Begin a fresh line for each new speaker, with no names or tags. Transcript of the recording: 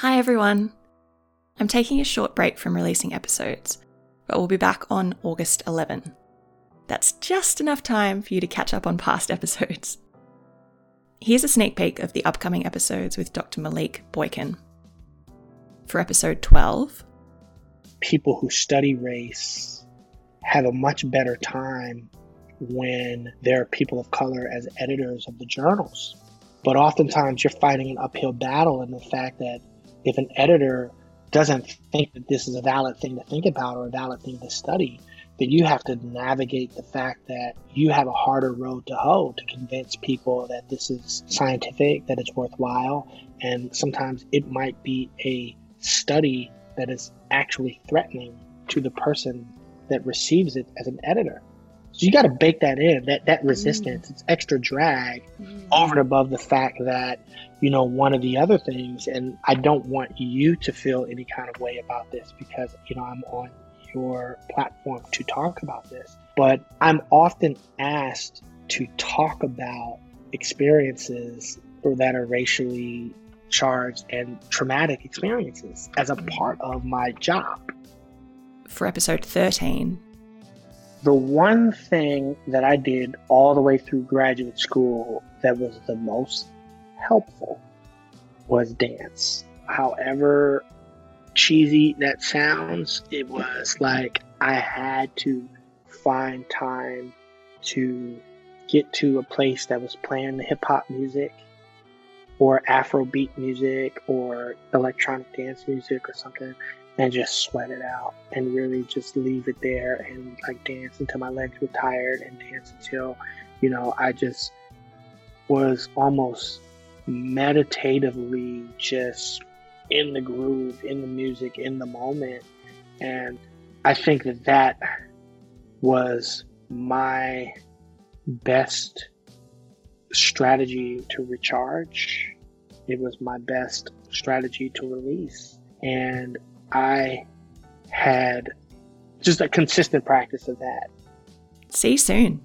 Hi everyone! I'm taking a short break from releasing episodes, but we'll be back on August 11. That's just enough time for you to catch up on past episodes. Here's a sneak peek of the upcoming episodes with Dr. Malik Boykin. For episode 12,
people who study race have a much better time when there are people of color as editors of the journals. But oftentimes you're fighting an uphill battle in the fact that if an editor doesn't think that this is a valid thing to think about or a valid thing to study, then you have to navigate the fact that you have a harder road to hoe to convince people that this is scientific, that it's worthwhile, and sometimes it might be a study that is actually threatening to the person that receives it as an editor. So you got to bake that in, that that resistance, mm. it's extra drag mm. over and above the fact that, you know, one of the other things, and I don't want you to feel any kind of way about this because, you know, I'm on your platform to talk about this, but I'm often asked to talk about experiences that are racially charged and traumatic experiences as a part of my job.
For episode 13,
the one thing that I did all the way through graduate school that was the most helpful was dance. However cheesy that sounds, it was like I had to find time to get to a place that was playing the hip hop music or Afrobeat music or electronic dance music or something and just sweat it out and really just leave it there and like dance until my legs were tired and dance until, you know, I just was almost meditatively just in the groove, in the music, in the moment. And I think that that was my best strategy to recharge. It was my best strategy to release. And I had just a consistent practice of that.
See you soon.